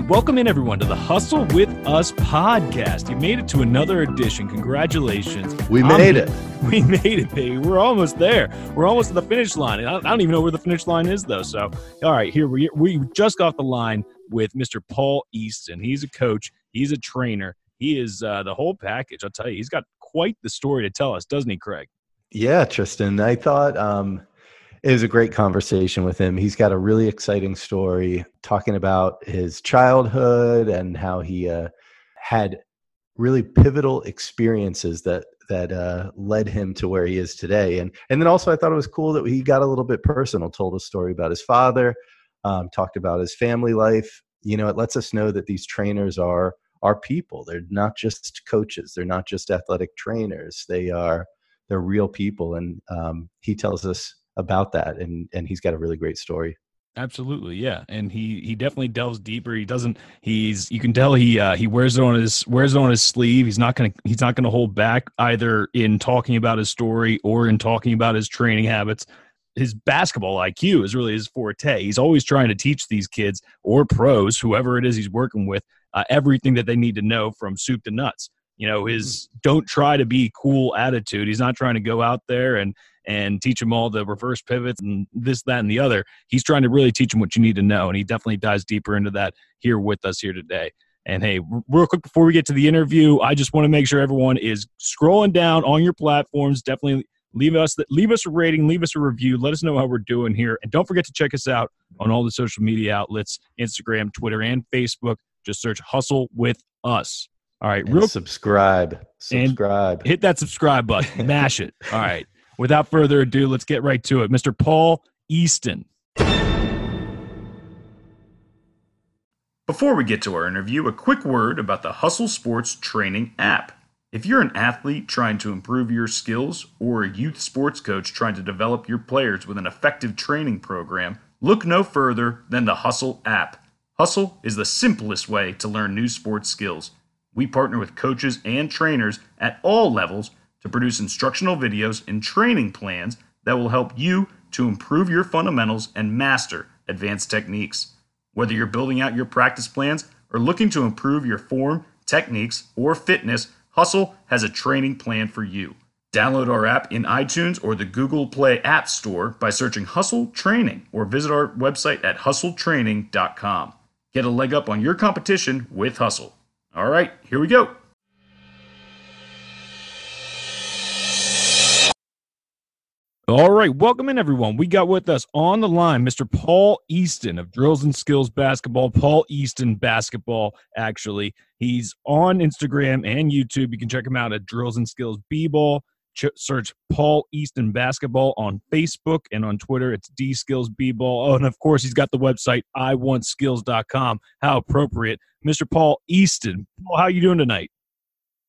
right, welcome in everyone to the Hustle with Us podcast. You made it to another edition. Congratulations. We made it. We made it, baby. We're almost there. We're almost at the finish line. I don't even know where the finish line is, though. So, all right, here we we just got the line with Mr. Paul Easton. He's a coach. He's a trainer. He is uh, the whole package. I'll tell you, he's got quite the story to tell us, doesn't he, Craig? Yeah, Tristan. I thought um, it was a great conversation with him. He's got a really exciting story talking about his childhood and how he uh, had really pivotal experiences that that uh, led him to where he is today. And and then also I thought it was cool that he got a little bit personal, told a story about his father, um, talked about his family life. You know, it lets us know that these trainers are are people. They're not just coaches. They're not just athletic trainers. They are they're real people. And um, he tells us about that and and he's got a really great story absolutely yeah and he he definitely delves deeper he doesn't he's you can tell he uh he wears it on his wears it on his sleeve he's not gonna he's not gonna hold back either in talking about his story or in talking about his training habits his basketball IQ is really his forte. He's always trying to teach these kids or pros, whoever it is he's working with, uh, everything that they need to know from soup to nuts. You know, his mm-hmm. don't try to be cool attitude. He's not trying to go out there and and teach them all the reverse pivots and this, that, and the other. He's trying to really teach them what you need to know, and he definitely dives deeper into that here with us here today. And hey, real quick before we get to the interview, I just want to make sure everyone is scrolling down on your platforms. Definitely leave us leave us a rating, leave us a review. Let us know how we're doing here, and don't forget to check us out on all the social media outlets: Instagram, Twitter, and Facebook. Just search "Hustle with Us." All right, and real subscribe, subscribe, hit that subscribe button, mash it. All right without further ado, let's get right to it. Mr. Paul Easton. Before we get to our interview, a quick word about the Hustle Sports Training app. If you're an athlete trying to improve your skills or a youth sports coach trying to develop your players with an effective training program, look no further than the Hustle app. Hustle is the simplest way to learn new sports skills. We partner with coaches and trainers at all levels to produce instructional videos and training plans that will help you to improve your fundamentals and master advanced techniques. Whether you're building out your practice plans or looking to improve your form, techniques, or fitness, Hustle has a training plan for you. Download our app in iTunes or the Google Play App Store by searching Hustle Training or visit our website at hustletraining.com. Get a leg up on your competition with Hustle. All right, here we go. All right, welcome in everyone. We got with us on the line Mr. Paul Easton of Drills and Skills Basketball. Paul Easton Basketball, actually. He's on Instagram and YouTube. You can check him out at Drills and Skills B-Ball. Ch- search Paul Easton Basketball on Facebook and on Twitter. It's D Skills B-Ball. Oh, and of course, he's got the website iwantskills.com. How appropriate. Mr. Paul Easton. Paul, how you doing tonight?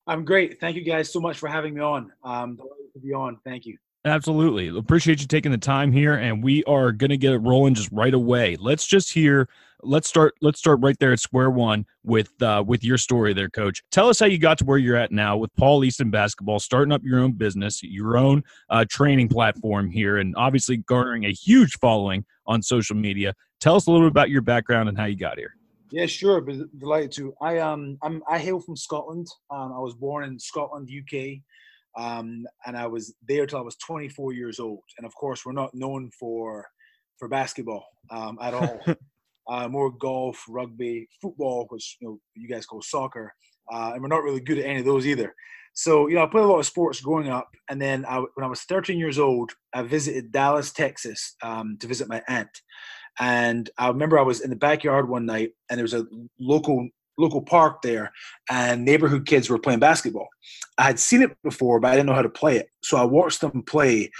I'm great. Thank you guys so much for having me on. Um, to be on. Thank you. Absolutely. Appreciate you taking the time here and we are going to get it rolling just right away. Let's just hear let's start let's start right there at square one with uh with your story there coach. Tell us how you got to where you're at now with Paul Easton basketball, starting up your own business, your own uh training platform here and obviously garnering a huge following on social media. Tell us a little bit about your background and how you got here. Yeah, sure. But delighted to. I um I'm I hail from Scotland. Um, I was born in Scotland, UK. Um, and I was there till I was 24 years old. And of course, we're not known for for basketball um, at all. uh, more golf, rugby, football, which you know you guys call soccer, uh, and we're not really good at any of those either. So you know, I played a lot of sports growing up, and then I, when I was 13 years old, I visited Dallas, Texas, um, to visit my aunt. And I remember I was in the backyard one night, and there was a local local park there, and neighborhood kids were playing basketball. I had seen it before, but I didn't know how to play it. So I watched them play,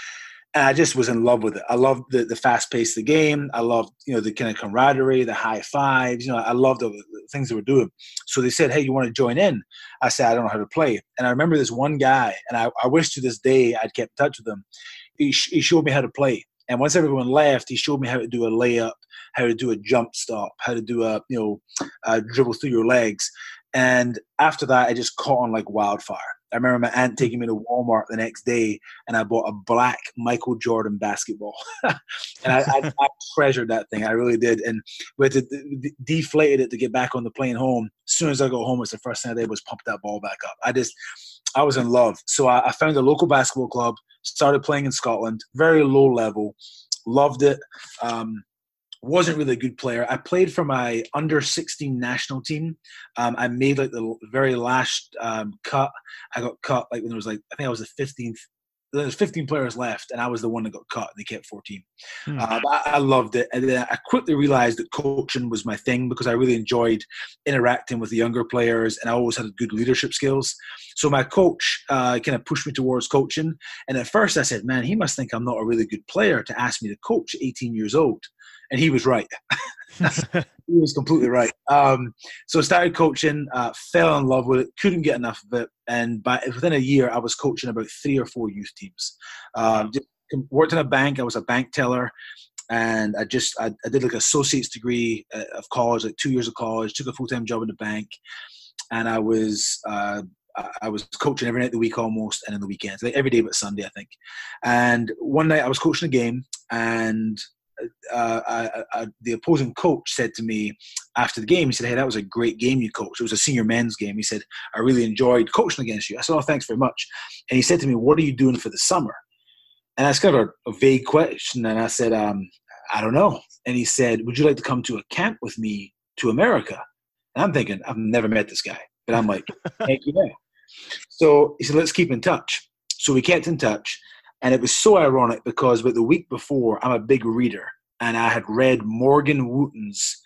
and I just was in love with it. I loved the, the fast pace of the game. I loved you know the kind of camaraderie, the high fives. You know, I loved the, the things they were doing. So they said, "Hey, you want to join in?" I said, "I don't know how to play." And I remember this one guy, and I, I wish to this day I'd kept in touch with him. He, he showed me how to play. And once everyone left, he showed me how to do a layup, how to do a jump stop, how to do a you know a dribble through your legs. And after that, I just caught on like wildfire. I remember my aunt taking me to Walmart the next day, and I bought a black Michael Jordan basketball, and I, I, I, treasured that thing. I really did, and we had to d- deflated it to get back on the plane home. As soon as I got home, it's the first thing I did was pump that ball back up. I just, I was in love. So I, I found a local basketball club, started playing in Scotland, very low level, loved it. Um, wasn't really a good player. I played for my under 16 national team. Um, I made like the very last um, cut. I got cut like when there was like I think I was the 15th. There was 15 players left, and I was the one that got cut. They kept 14. Hmm. Uh, I, I, loved it, and then I quickly realized that coaching was my thing because I really enjoyed interacting with the younger players, and I always had good leadership skills. So my coach uh, kind of pushed me towards coaching, and at first I said, "Man, he must think I'm not a really good player to ask me to coach 18 years old." And he was right. he was completely right. Um, so I started coaching, uh, fell in love with it, couldn't get enough of it, and by within a year, I was coaching about three or four youth teams. Um, worked in a bank. I was a bank teller, and I just I, I did like associate's degree uh, of college, like two years of college. Took a full time job in the bank, and I was. Uh, I was coaching every night of the week almost, and in the weekends, like every day but Sunday, I think. And one night I was coaching a game, and uh, I, I, the opposing coach said to me after the game, he said, "Hey, that was a great game you coached. It was a senior men's game." He said, "I really enjoyed coaching against you." I said, "Oh, thanks very much." And he said to me, "What are you doing for the summer?" And that's kind of a, a vague question. And I said, um, "I don't know." And he said, "Would you like to come to a camp with me to America?" And I'm thinking, I've never met this guy, but I'm like, "Heck yeah!" So he said, "Let's keep in touch." So we kept in touch. And it was so ironic because about the week before, I'm a big reader, and I had read Morgan Wootten's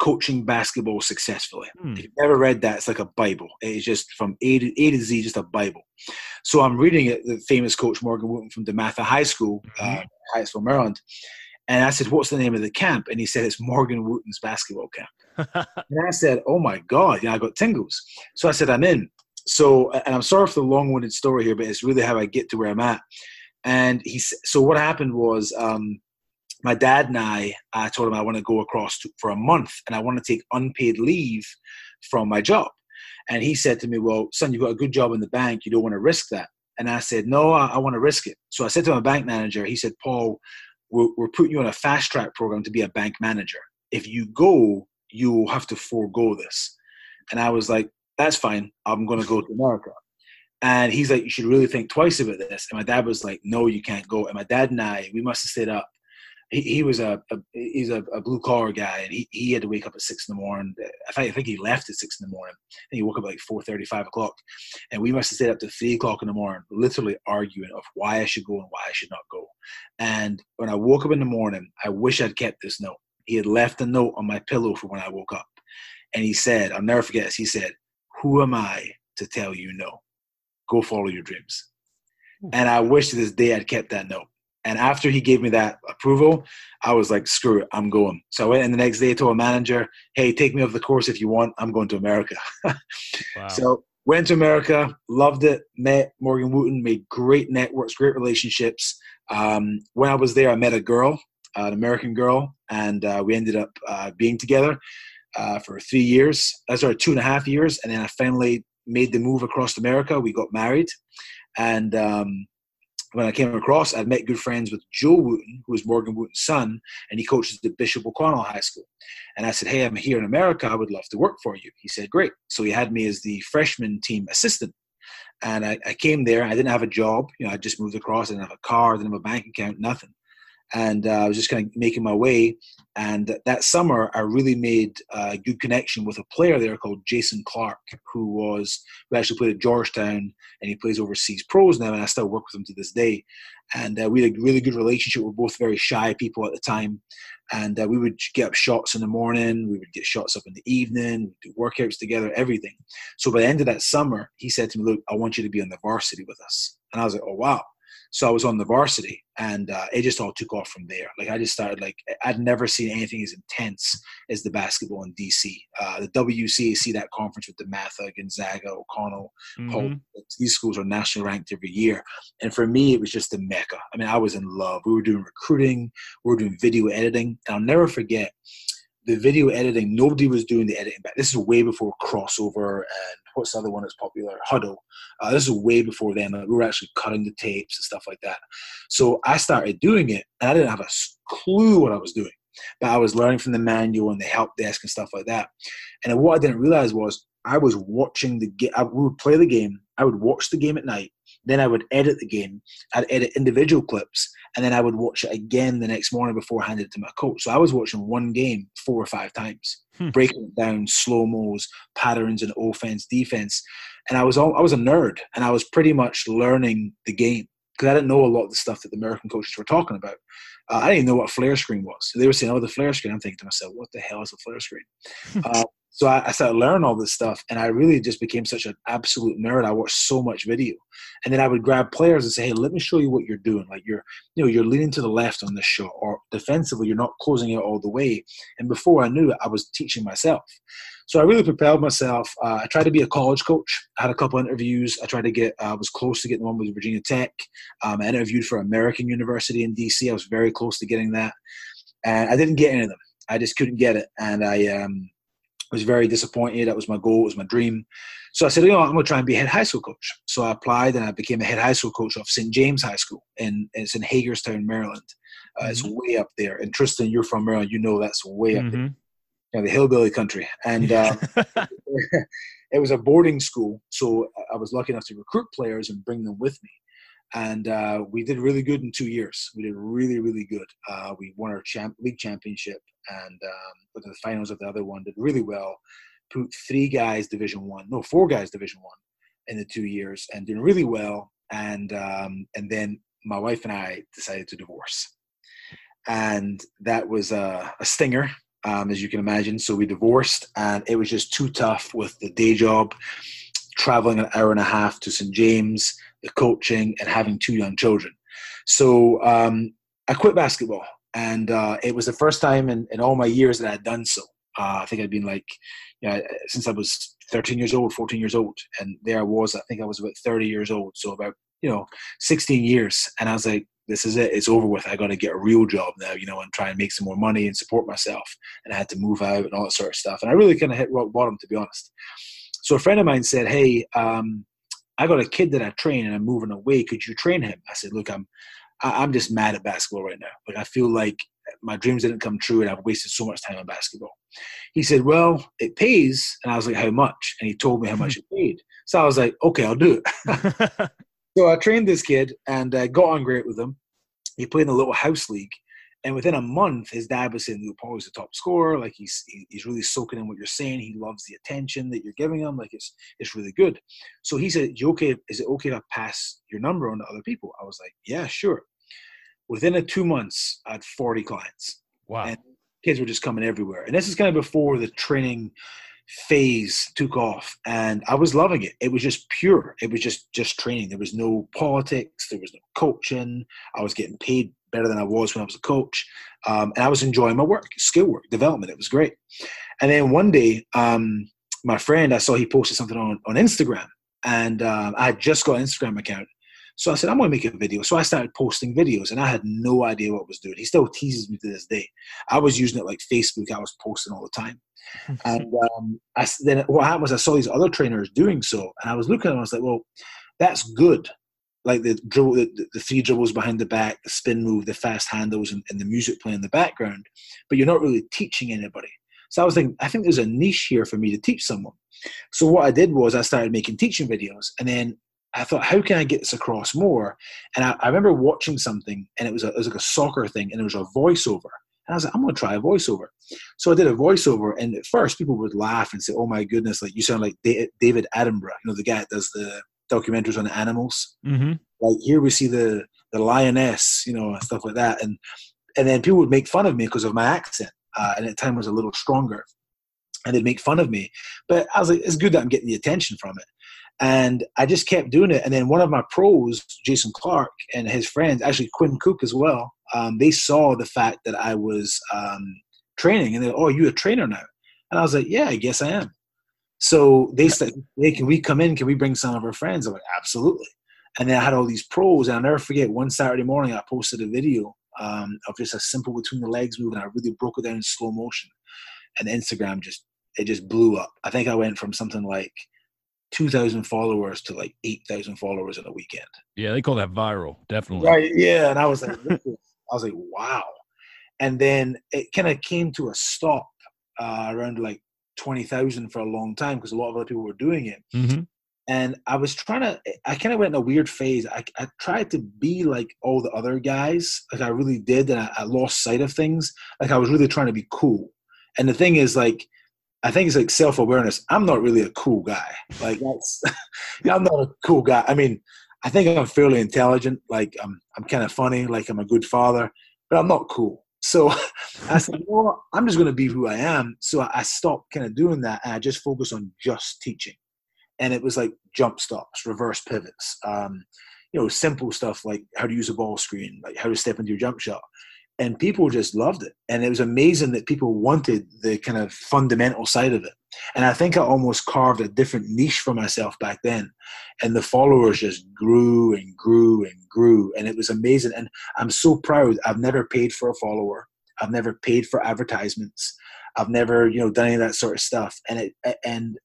Coaching Basketball Successfully. Hmm. If you've never read that, it's like a Bible. It's just from A to, a to Z, just a Bible. So I'm reading it, the famous coach Morgan Wootten from DeMatha High School, mm-hmm. uh, Hyattsville, Maryland. And I said, What's the name of the camp? And he said, It's Morgan Wootten's basketball camp. and I said, Oh my God, yeah, I got tingles. So I said, I'm in. So, and I'm sorry for the long winded story here, but it's really how I get to where I'm at. And he so what happened was um, my dad and I, I told him I want to go across to, for a month and I want to take unpaid leave from my job. And he said to me, Well, son, you've got a good job in the bank. You don't want to risk that. And I said, No, I, I want to risk it. So I said to my bank manager, he said, Paul, we're, we're putting you on a fast track program to be a bank manager. If you go, you will have to forego this. And I was like, That's fine. I'm going to go to America. And he's like, you should really think twice about this. And my dad was like, no, you can't go. And my dad and I, we must have stayed up. He, he was a, a he's a, a, blue collar guy, and he, he had to wake up at six in the morning. I think, I think he left at six in the morning, and he woke up at like four thirty, five o'clock, and we must have stayed up to three o'clock in the morning, literally arguing of why I should go and why I should not go. And when I woke up in the morning, I wish I'd kept this note. He had left a note on my pillow for when I woke up, and he said, "I'll never forget this." He said, "Who am I to tell you no?" Go follow your dreams. And I wish to this day I'd kept that note. And after he gave me that approval, I was like, screw it, I'm going. So I went in the next day, told a manager, hey, take me off the course if you want. I'm going to America. wow. So went to America, loved it, met Morgan Wootten, made great networks, great relationships. Um, when I was there, I met a girl, uh, an American girl, and uh, we ended up uh, being together uh, for three years. Uh, sorry, two and a half years. And then I finally made the move across America. We got married, and um, when I came across, I'd met good friends with Joe Wootten, who was Morgan Wootten's son, and he coaches at Bishop O'Connell High School. And I said, "Hey, I'm here in America. I would love to work for you." He said, "Great." So he had me as the freshman team assistant. And I, I came there. I didn't have a job. You know, I just moved across. I didn't have a car. I didn't have a bank account. Nothing and uh, I was just kind of making my way. And that summer, I really made a good connection with a player there called Jason Clark, who was who actually played at Georgetown, and he plays overseas pros now, and I still work with him to this day. And uh, we had a really good relationship. We're both very shy people at the time, and uh, we would get up shots in the morning, we would get shots up in the evening, do workouts together, everything. So by the end of that summer, he said to me, "Look, I want you to be on the varsity with us," and I was like, "Oh wow." So I was on the varsity, and uh, it just all took off from there. Like I just started like I'd never seen anything as intense as the basketball in DC. Uh, the WCAC that conference with DeMatha, Gonzaga, O'Connell, mm-hmm. these schools are nationally ranked every year, and for me it was just the mecca. I mean, I was in love. We were doing recruiting, we were doing video editing, and I'll never forget. The video editing, nobody was doing the editing back. This is way before Krossover and what's the other one that's popular? Hudl. Uh, this is way before then. Like, we were actually cutting the tapes and stuff like that. So I started doing it, and I didn't have a clue what I was doing. But I was learning from the manual and the help desk and stuff like that. And what I didn't realize was I was watching the game. I would play the game. I would watch the game at night. Then I would edit the game. I'd edit individual clips, and then I would watch it again the next morning before I handed it to my coach. So I was watching one game four or five times, hmm. breaking it down, slow mos, patterns, and offense, defense. And I was all I was a nerd, and I was pretty much learning the game because I didn't know a lot of the stuff that the American coaches were talking about. Uh, I didn't even know what flare screen was. They were saying, "Oh, the flare screen." I'm thinking to myself, "What the hell is a flare screen?" uh, so I, I, started learning all this stuff, and I really just became such an absolute nerd. I watched so much video, and then I would grab players and say, "Hey, let me show you what you're doing. Like you're, you know, you're leaning to the left on this shot, or defensively, you're not closing it all the way." And before I knew it, I was teaching myself. So I really propelled myself. Uh, I tried to be a college coach. I had a couple interviews. I tried to get. I uh, was close to getting one with Virginia Tech. Um, I interviewed for American University in DC. I was very close to getting that, and I didn't get any of them. I just couldn't get it, and I. Um, was very disappointed. That was my goal. It was my dream. So I said, you know, I'm going to try and be a head high school coach. So I applied and I became a head high school coach of St. James High School, and it's in Hagerstown, Maryland. Uh, mm-hmm. It's way up there. And Tristan, you're from Maryland. You know that's way up mm-hmm. there. You know, the hillbilly country. And uh, it was a boarding school. So I was lucky enough to recruit players and bring them with me and uh, we did really good in two years. We did really, really good. Uh, we won our champ- league championship, and um, the finals of the other one did really well. Put three guys Division One, no, four guys Division One, in the two years, and did really well. And um, and then my wife and I decided to divorce, and that was a, a stinger, um, as you can imagine. So we divorced, and it was just too tough with the day job, traveling an hour and a half to St James the coaching, and having two young children. So um, I quit basketball, and uh, it was the first time in, in all my years that I had done so. Uh, I think I'd been like, know, since I was 13 years old, 14 years old, and there I was. I think I was about 30 years old, so about you know 16 years, and I was like, this is it. It's over with. I got to get a real job now, you know, and try and make some more money and support myself. And I had to move out and all that sort of stuff. And I really kind of hit rock bottom, to be honest. So a friend of mine said, "Hey, um, I got a kid that I train and I'm moving away. Could you train him? I said, look, I'm I'm just mad at basketball right now. Like I feel like my dreams didn't come true and I've wasted so much time on basketball. He said, well, it pays. And I was like, how much? And he told me how much it paid. So I was like, okay, I'll do it. so I trained this kid and I got on great with him. He played in a little house league and within a month, his dad was saying, Paul is the top scorer. Like he's he's really soaking in what you're saying. He loves the attention that you're giving him. Like it's it's really good. So he said, "You okay? Is it okay to pass your number on to other people?" I was like, "Yeah, sure." Within a two months, I had 40 clients. Wow. And kids were just coming everywhere. And this is kind of before the training phase took off and i was loving it it was just pure it was just just training there was no politics there was no coaching i was getting paid better than i was when i was a coach um, and i was enjoying my work skill work development it was great and then one day um, my friend i saw he posted something on, on instagram and um, i had just got an instagram account so I said, I'm going to make a video. So I started posting videos and I had no idea what I was doing. He still teases me to this day. I was using it like Facebook. I was posting all the time. and um, I, then what happened was I saw these other trainers doing so. And I was looking at them I was like, well, that's good. Like the dribble, the, the three dribbles behind the back, the spin move, the fast handles, and, and the music playing in the background. But you're not really teaching anybody. So I was thinking, I think there's a niche here for me to teach someone. So what I did was I started making teaching videos, and then I thought, how can I get this across more? And I, I remember watching something, and it was, a, it was like a soccer thing, and it was a voiceover. And I was like, I'm going to try a voiceover. So I did a voiceover, and at first people would laugh and say, "Oh my goodness, like you sound like David Attenborough, you know, the guy that does the documentaries on animals. Mm-hmm. Like here we see the the lioness, you know, stuff like that, and and then people would make fun of me because of my accent, uh, and at the time was a little stronger, and they'd make fun of me. But I was like, it's good that I'm getting the attention from it. And I just kept doing it. And then one of my pros, Jason Clark, and his friends, actually Quinn Cook as well, um, they saw the fact that I was um, training and they're, oh, you a trainer now? And I was like, yeah, I guess I am. So they said, hey, can we come in? Can we bring some of our friends? I'm like, absolutely. And then I had all these pros. And I'll never forget one Saturday morning, I posted a video um, of just a simple between the legs move and I really broke it down in slow motion. and Instagram just it just blew up. I think I went from something like two thousand followers to like eight thousand followers in a weekend. Yeah, they call that viral, definitely. Right? Yeah, and I was like, I was like, wow. And then it kind of came to a stop uh, around like twenty thousand for a long time because a lot of other people were doing it. Mm-hmm. And I was trying to, I kind of went in a weird phase. I, I tried to be like all the other guys, like I really did, and I, I lost sight of things. Like I was really trying to be cool. And the thing is, like, I think it's like self awareness. I'm not really a cool guy. Like that's, I'm not a cool guy. I mean, I think I'm fairly intelligent. Like I'm, I'm kind of funny. Like I'm a good father, but I'm not cool. So I said, well, I'm just going to be who I am. So I stopped kind of doing that, and I just focused on just teaching. And it was like jump stops, reverse pivots, um, you know, simple stuff like how to use a ball screen, like how to step into your jump shot and people just loved it. And it was amazing that people wanted the kind of fundamental side of it. And i think i almost carved a different niche for myself back then. And the followers just grew and grew and grew. And it was amazing. And i'm so proud. I've never paid for a follower. I've never paid for advertisements. I've never you know done any of that sort of stuff. And it and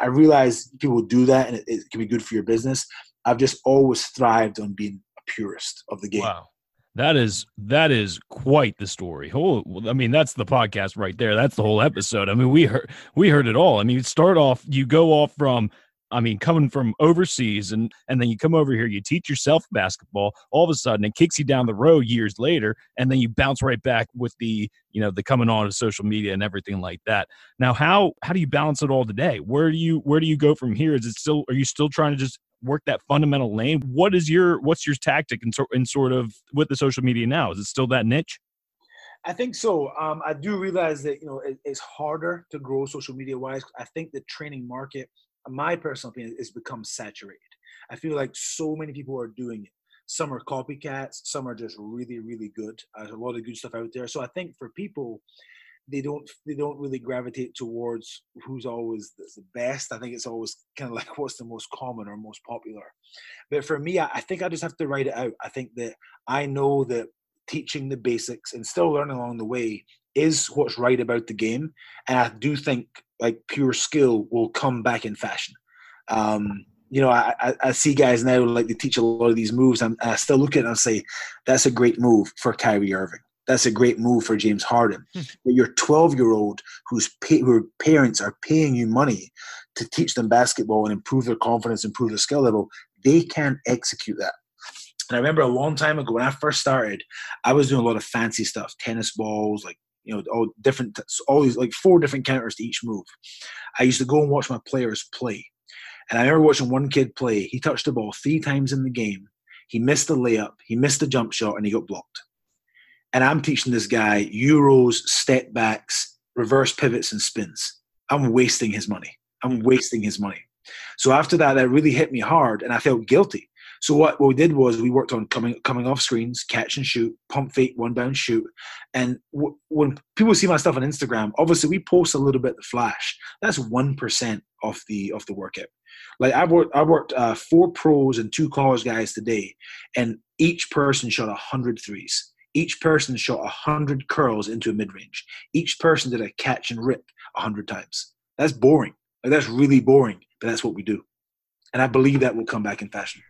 i realize people do that and it, it can be good for your business. I've just always thrived on being a purist of the game. Wow that is that is quite the story. Oh, I mean, that's the podcast right there. That's the whole episode. I mean, we heard we heard it all. I mean, start off, you go off from I mean, coming from overseas and and then you come over here, you teach yourself basketball. All of a sudden, it kicks you down the road years later, and then you bounce right back with the you know the coming on of social media and everything like that. Now, how how do you balance it all today? Where do you where do you go from here? Is it still are you still trying to just work that fundamental lane. What is your what's your tactic in, in sort of with the social media now? Is it still that niche? I think so. Um, I do realize that you know it, it's harder to grow social media wise. I think the training market, my personal opinion, is become saturated. I feel like so many people are doing it. Some are copycats. Some are just really, really good. There's a lot of good stuff out there. So I think for people, they don't they don't really gravitate towards who's always the best. I think it's always kind of like what's the most common or most popular. But for me, I, I think I just have to write it out. I think that I know that teaching the basics and still learning along the way is what's right about the game. And I do think like pure skill will come back in fashion. Um, you know, I, I, I, see guys now like they teach a lot of these moves, and I still look at it and say, that's a great move for Kyrie Irving that's a great move for James Harden. Hmm. But your 12 year old whose pay, parents are paying you money to teach them basketball and improve their confidence, improve their skill level, they can't execute that. And I remember a long time ago when I first started, I was doing a lot of fancy stuff, tennis balls, like you know, all different, all these like four different counters to each move. I used to go and watch my players play. And I remember watching one kid play. He touched the ball three times in the game. He missed the layup, he missed the jump shot, and he got blocked and I'm teaching this guy euros, step backs, reverse pivots, and spins. I'm wasting his money. I'm wasting his money. So after that, that really hit me hard, and I felt guilty. So what, what we did was we worked on coming coming off screens, catch and shoot, pump fake, one bounce shoot. And w- when people see my stuff on Instagram, obviously we post a little bit the flash. That's one percent of the of the workout. Like I worked, I worked uh, four pros and two college guys today, and each person shot a hundred threes. Each person shot 100 curls into a mid range. Each person did a catch and rip 100 times. That's boring. Like, that's really boring, but that's what we do. And I believe that will come back in fashion.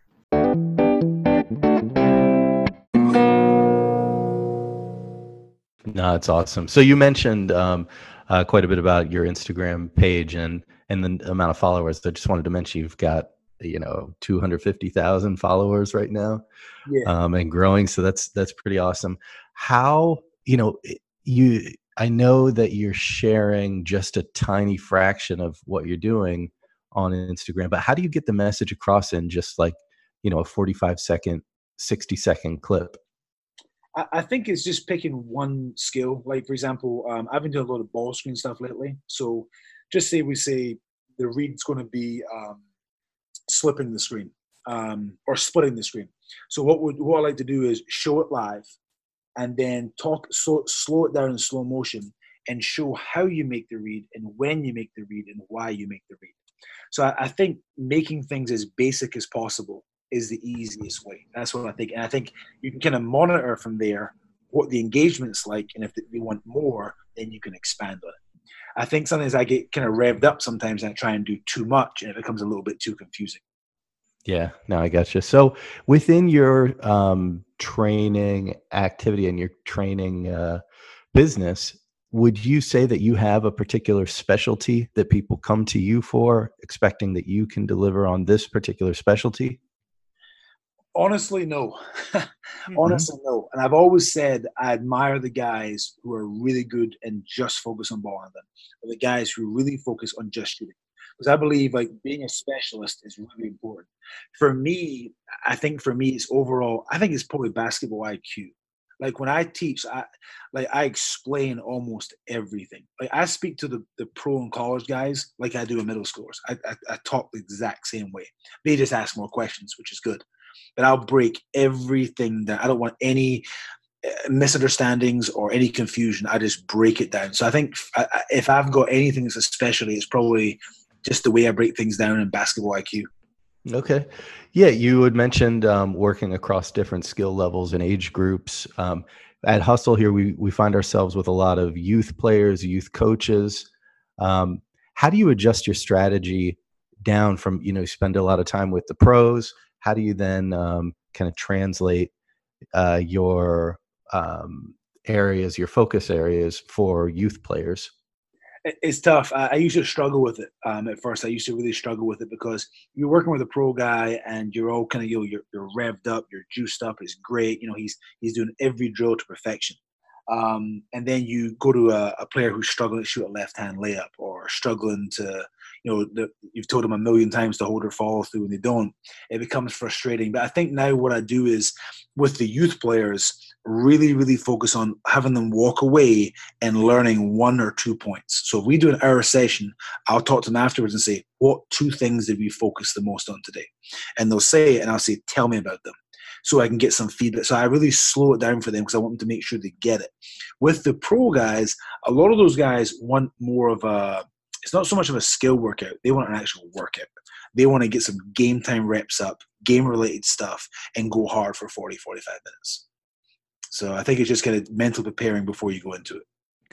No, it's awesome. So you mentioned um, uh, quite a bit about your Instagram page and and the amount of followers. I just wanted to mention you've got you know 250,000 followers right now yeah. um, and growing so that's that's pretty awesome how you know you I know that you're sharing just a tiny fraction of what you're doing on Instagram but how do you get the message across in just like you know a 45 second 60 second clip I think it's just picking one skill. Like for example, um, I've been doing a lot of ball screen stuff lately. So just say we say the read's going to be um, slipping the screen um, or splitting the screen. So what would what I like to do is show it live, and then talk slow, slow it down in slow motion and show how you make the read and when you make the read and why you make the read. So I, I think making things as basic as possible is the easiest way. That's what I think, and I think you can kind of monitor from there what the engagement's like, and if they want more, then you can expand on it. I think sometimes I get kind of revved up sometimes and I try and do too much and it becomes a little bit too confusing. Yeah, no, I gotcha. So within your um, training activity and your training uh, business, would you say that you have a particular specialty that people come to you for, expecting that you can deliver on this particular specialty? Honestly, no. mm-hmm. Honestly, no. And I've always said I admire the guys who are really good and just focus on ball handling, or the guys who really focus on just shooting. Because I believe like being a specialist is really important. For me, I think for me, it's overall. I think it's probably basketball IQ. Like when I teach, I like I explain almost everything. Like I speak to the, the pro and college guys like I do in middle schoolers. I, I, I talk the exact same way. They just ask more questions, which is good but I'll break everything that I don't want any uh, misunderstandings or any confusion. I just break it down. So I think if I've got anything that's especially, it's probably just the way I break things down in basketball IQ. Okay. Yeah, you had mentioned um, working across different skill levels and age groups. Um, at Hustle here, we, we find ourselves with a lot of youth players, youth coaches. Um, how do you adjust your strategy down from, you know, spend a lot of time with the pros how do you then um, kind of translate uh, your um, areas, your focus areas for youth players? It's tough. I, used to struggle with it um, at first. I used to really struggle with it because you're working with a pro guy and you're all kind of you know, you're, you're revved up, you're juiced up. It's great. You know, he's he's doing every drill to perfection. Um, and then you go to a, a, player who's struggling to shoot a left hand layup or struggling to you know the, you've told them a million times to hold or follow through and they don't it becomes frustrating but i think now what i do is with the youth players really really focus on having them walk away and learning one or two points so if we do an hour session i'll talk to them afterwards and say what two things did we focus the most on today and they'll say and i'll say tell me about them so I can get some feedback. So I really slow it down for them because I want them to make sure they get it. With the pro guys, a lot of those guys want more of a it's not so much of a skill workout. They want an actual workout. They want to get some game time reps up, game related stuff, and go hard for 40, 45 minutes. So I think it's just kind of mental preparing before you go into it.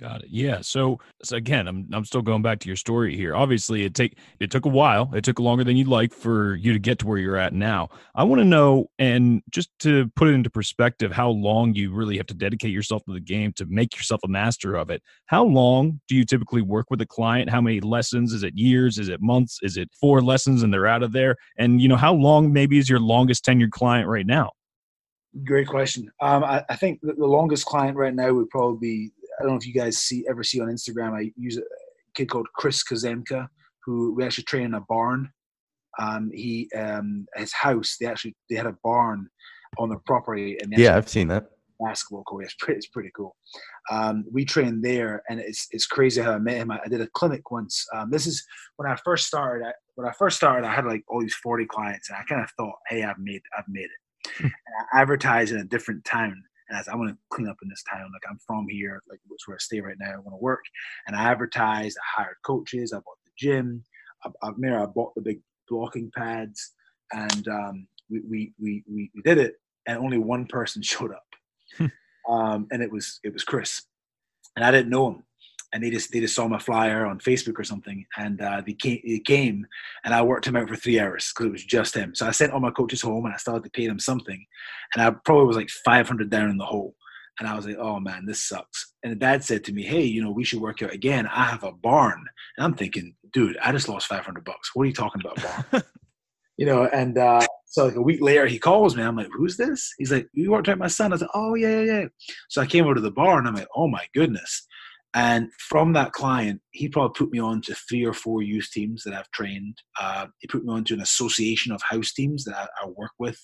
Got it. Yeah. So, so again, I'm I'm still going back to your story here. Obviously, it take it took a while. It took longer than you'd like for you to get to where you're at now. I want to know, and just to put it into perspective, how long you really have to dedicate yourself to the game to make yourself a master of it. How long do you typically work with a client? How many lessons? Is it years? Is it months? Is it four lessons and they're out of there? And you know, how long maybe is your longest tenured client right now? Great question. Um, I, I, think the longest client right now would probably be I don't know if you guys see ever see on Instagram. I use a kid called Chris Kazemka, who we actually train in a barn. Um, he um, his house they actually they had a barn on the property. And yeah, I've seen that basketball court. It's pretty, it's pretty cool. Um, we trained there, and it's it's crazy how I met him. I, I did a clinic once. Um, this is when I first started. I, when I first started, I had like all these forty clients, and I kind of thought, "Hey, I've made I've made it." Hmm. and I advertised in a different town, and I said, I want to clean up in this town. Like I'm from here, like it's where I stay right now. I want to work. And I advertised, I hired coaches, I bought the gym. I, I, I bought the big blocking pads and um, we, we, we, we, did it. And only one person showed up. Hmm. um, and it was, it was Chris. And I didn't know him and they just they just saw my flyer on Facebook or something, and uh, they came, they came, and I worked him out for three hours because it was just him. So I sent all my coaches home, and I started to pay them something, and I probably was like 500 down in the hole, and I was like, oh man, this sucks. And the dad said to me, hey, you know, we should work out again. I have a barn, and I'm thinking, dude, I just lost 500 bucks. What are you talking about, barn? you know, and uh, so like a week later, he calls me. I'm like, who's this? He's like, you worked out my son. I said, oh yeah, yeah, yeah. So I came over to the bar, and I'm like, oh my goodness. And from that client, he probably put me on to three or four youth teams that I've trained. Uh, he put me on to an association of house teams that I, I work with.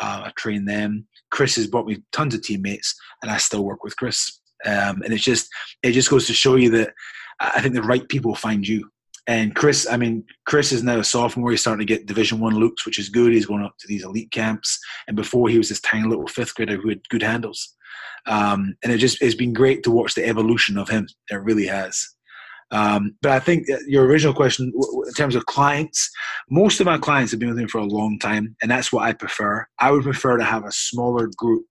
Uh, I train them. Chris has brought me tons of teammates, and I still work with Chris. Um, and it's just it just goes to show you that I think the right people find you. And Chris, I mean, Chris is now a sophomore. He's starting to get Division One looks, which is good. He's going up to these elite camps. And before, he was this tiny little fifth grader who had good handles. Um, and it just it's been great to watch the evolution of him. It really has. Um, but I think your original question, in terms of clients, most of my clients have been with me for a long time, and that's what I prefer. I would prefer to have a smaller group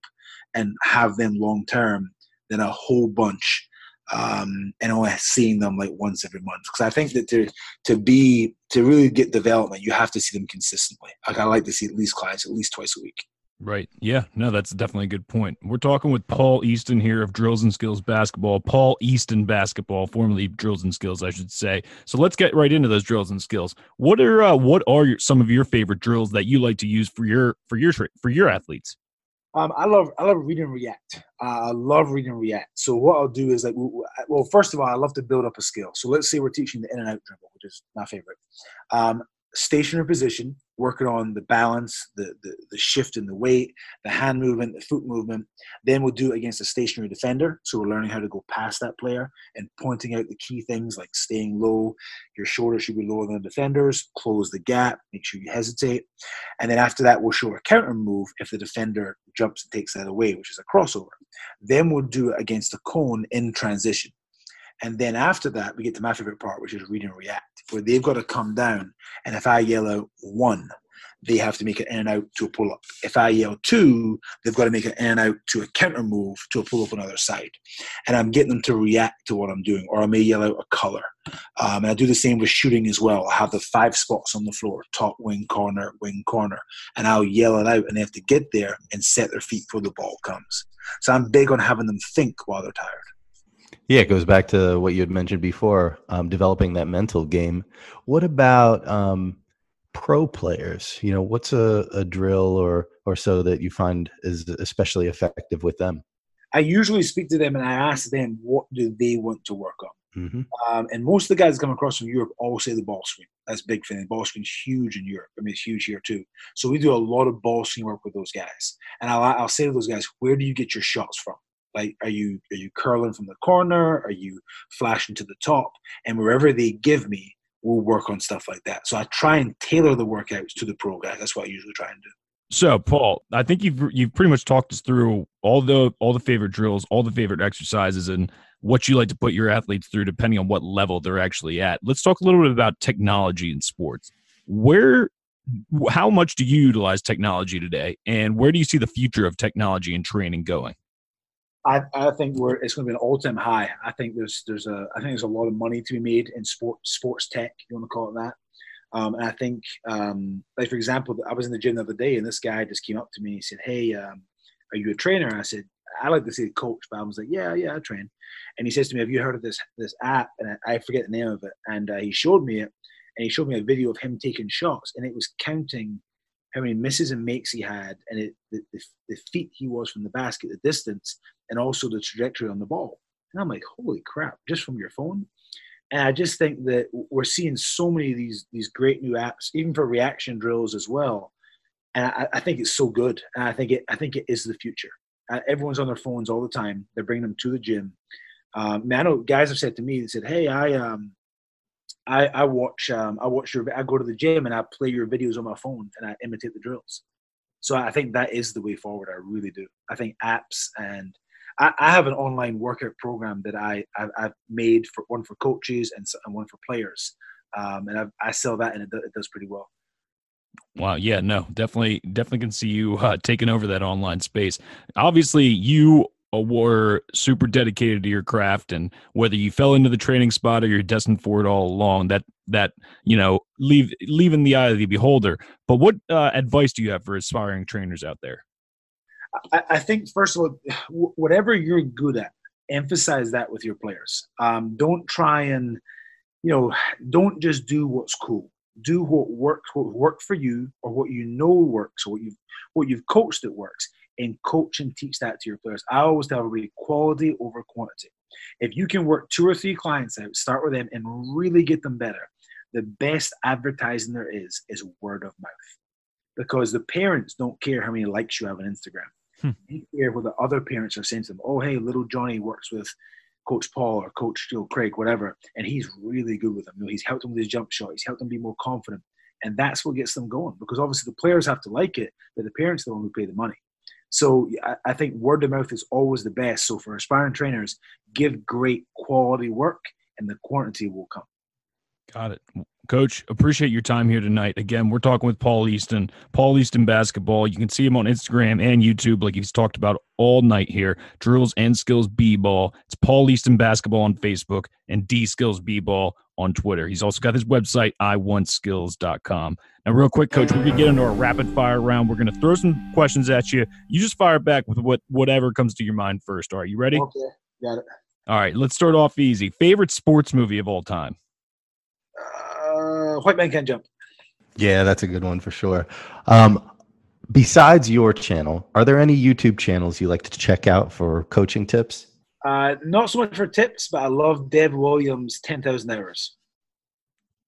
and have them long term than a whole bunch. Um, and only seeing them like once every month. Because I think that to to be to really get development, you have to see them consistently. Like I like to see at least clients at least twice a week. Right. Yeah. No, that's definitely a good point. We're talking with Paul Easton here of Drills and Skills Basketball. Paul Easton Basketball, formerly Drills and Skills, I should say. So let's get right into those drills and skills. What are uh, what are your, some of your favorite drills that you like to use for your for your for your athletes? Um, I love I love read and react. Uh, I love read and react. So what I'll do is like, well, first of all, I love to build up a skill. So let's say we're teaching the in and out dribble, which is my favorite. Um, stationary position, working on the balance, the, the, the shift in the weight, the hand movement, the foot movement. Then we'll do it against a stationary defender. So we're learning how to go past that player and pointing out the key things like staying low. Your shoulder should be lower than the defender's. Close the gap. Make sure you hesitate. And then after that, we'll show a counter move if the defender jumps and takes that away, which is a crossover. Then we'll do it against a cone in transition. And then after that, we get to my favorite part, which is read and react, where they've got to come down. And if I yell out one, they have to make an in and out to a pull up. If I yell two, they've got to make an in and out to a counter move to a pull up on the other side. And I'm getting them to react to what I'm doing, or I may yell out a color. Um, and I do the same with shooting as well. I have the five spots on the floor top, wing, corner, wing, corner. And I'll yell it out, and they have to get there and set their feet before the ball comes. So I'm big on having them think while they're tired. Yeah, it goes back to what you had mentioned before, um, developing that mental game. What about um, pro players? You know, what's a, a drill or or so that you find is especially effective with them? I usually speak to them and I ask them what do they want to work on. Mm-hmm. Um, and most of the guys that come across from Europe all say the ball screen. That's big thing. The ball screen's huge in Europe. I mean, it's huge here too. So we do a lot of ball screen work with those guys. And I'll, I'll say to those guys, where do you get your shots from? Like, are you are you curling from the corner? Are you flashing to the top? And wherever they give me, we'll work on stuff like that. So I try and tailor the workouts to the pro guys. That's what I usually try and do. So, Paul, I think you've you've pretty much talked us through all the all the favorite drills, all the favorite exercises, and what you like to put your athletes through, depending on what level they're actually at. Let's talk a little bit about technology in sports. Where, how much do you utilize technology today, and where do you see the future of technology and training going? I, I think we're it's going to be an all time high. I think there's there's a I think there's a lot of money to be made in sport sports tech. You want to call it that? Um, and I think, um, like for example, I was in the gym the other day, and this guy just came up to me and said, "Hey, um, are you a trainer?" And I said, "I like to say coach," but I was like, "Yeah, yeah, I train." And he says to me, "Have you heard of this this app?" And I, I forget the name of it. And uh, he showed me it, and he showed me a video of him taking shots, and it was counting how many misses and makes he had, and it, the, the, the feet he was from the basket, the distance, and also the trajectory on the ball. And I'm like, holy crap, just from your phone. And I just think that we're seeing so many of these these great new apps, even for reaction drills as well. And I, I think it's so good. And I think it I think it is the future. Uh, everyone's on their phones all the time. They're bringing them to the gym. Um, man, I know guys have said to me, they said, "Hey, I um, I, I watch um, I watch your I go to the gym and I play your videos on my phone and I imitate the drills. So I think that is the way forward. I really do. I think apps and I, I have an online workout program that I I've, I've, made for one for coaches and, and one for players, um, and I've, i sell that and it, it, does pretty well. Wow. Yeah. No. Definitely. Definitely can see you uh, taking over that online space. Obviously, you were super dedicated to your craft and whether you fell into the training spot or you're destined for it all along that that you know leave leaving the eye of the beholder but what uh, advice do you have for aspiring trainers out there I, think first of all whatever you're good at emphasize that with your players um, don't try and you know don't just do what's cool do what works what worked for you or what you know works or what you've what you've coached that works and coach and teach that to your players. I always tell everybody quality over quantity. If you can work two or three clients out, start with them and really get them better, the best advertising there is is word of mouth. Because the parents don't care how many likes you have on Instagram. Hmm. They care what the other parents are saying to them. Oh, hey, little Johnny works with Coach Paul or Coach Joe Craig, whatever, and he's really good with them. You know, he's helped them with his jump shot. He's helped them be more confident, and that's what gets them going. Because obviously the players have to like it, but the parents are the one who pay the money. So I, think word of mouth is always the best. So for aspiring trainers, give great quality work, and the quantity will come. Got it. Coach, appreciate your time here tonight. Again, we're talking with Paul Easton, Paul Easton basketball. You can see him on Instagram and YouTube, like he's talked about all night here. Drills and Skills B ball. It's Paul Easton basketball on Facebook and D Skills B ball on Twitter. He's also got his website, iwantskills.com. Now, real quick, Coach, we're gonna get into our rapid fire round. We're gonna throw some questions at you. You just fire back with what whatever comes to your mind first. All right, you ready? Okay, got it. All right, let's start off easy. Favorite sports movie of all time? Uh, White Man Can't Jump. Yeah, that's a good one for sure. Um, besides your channel, are there any YouTube channels you like to check out for coaching tips? Uh, not so much for tips, but I love Dev Williams' 10,000 Hours.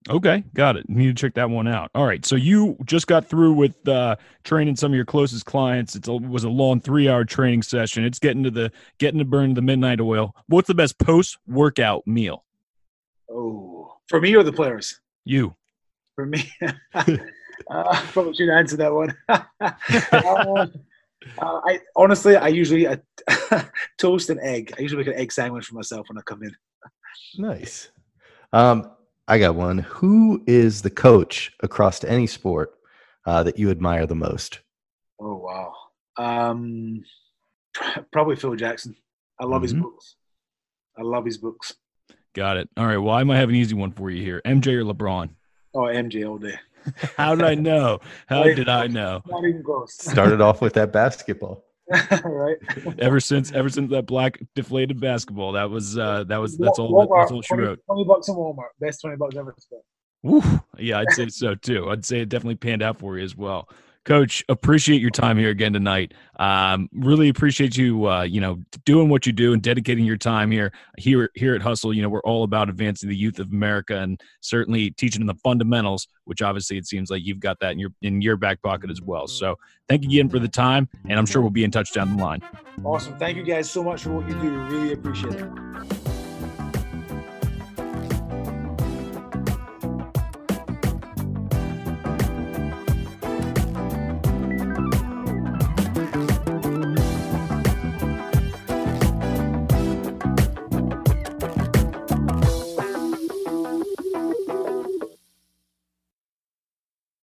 Okay, got it. Need to check that one out. All right, so you just got through with uh, training some of your closest clients. It's a, it was a long three-hour training session. It's getting to the getting to burn the midnight oil. What's the best post-workout meal? Oh, for me or the players? You. For me, uh, probably should answer that one. uh, uh, I honestly, I usually uh, toast and egg. I usually make an egg sandwich for myself when I come in. Nice. Um, I got one. Who is the coach across any sport uh, that you admire the most? Oh wow. Um, probably Phil Jackson. I love mm-hmm. his books. I love his books. Got it. All right. Well, I might have an easy one for you here. MJ or LeBron? Oh, MJ all day. How did I know? How did I know? Not even close. Started off with that basketball. right. ever since, ever since that black deflated basketball, that was uh that was that's all. Walmart, that's all she 20, wrote. Twenty bucks in Walmart, best twenty bucks ever spent. Woo. Yeah, I'd say so too. I'd say it definitely panned out for you as well. Coach, appreciate your time here again tonight. Um, really appreciate you, uh, you know, doing what you do and dedicating your time here. Here, here at Hustle, you know, we're all about advancing the youth of America and certainly teaching them the fundamentals, which obviously it seems like you've got that in your in your back pocket as well. So, thank you again for the time, and I'm sure we'll be in touch down the line. Awesome. Thank you guys so much for what you do. Really appreciate it.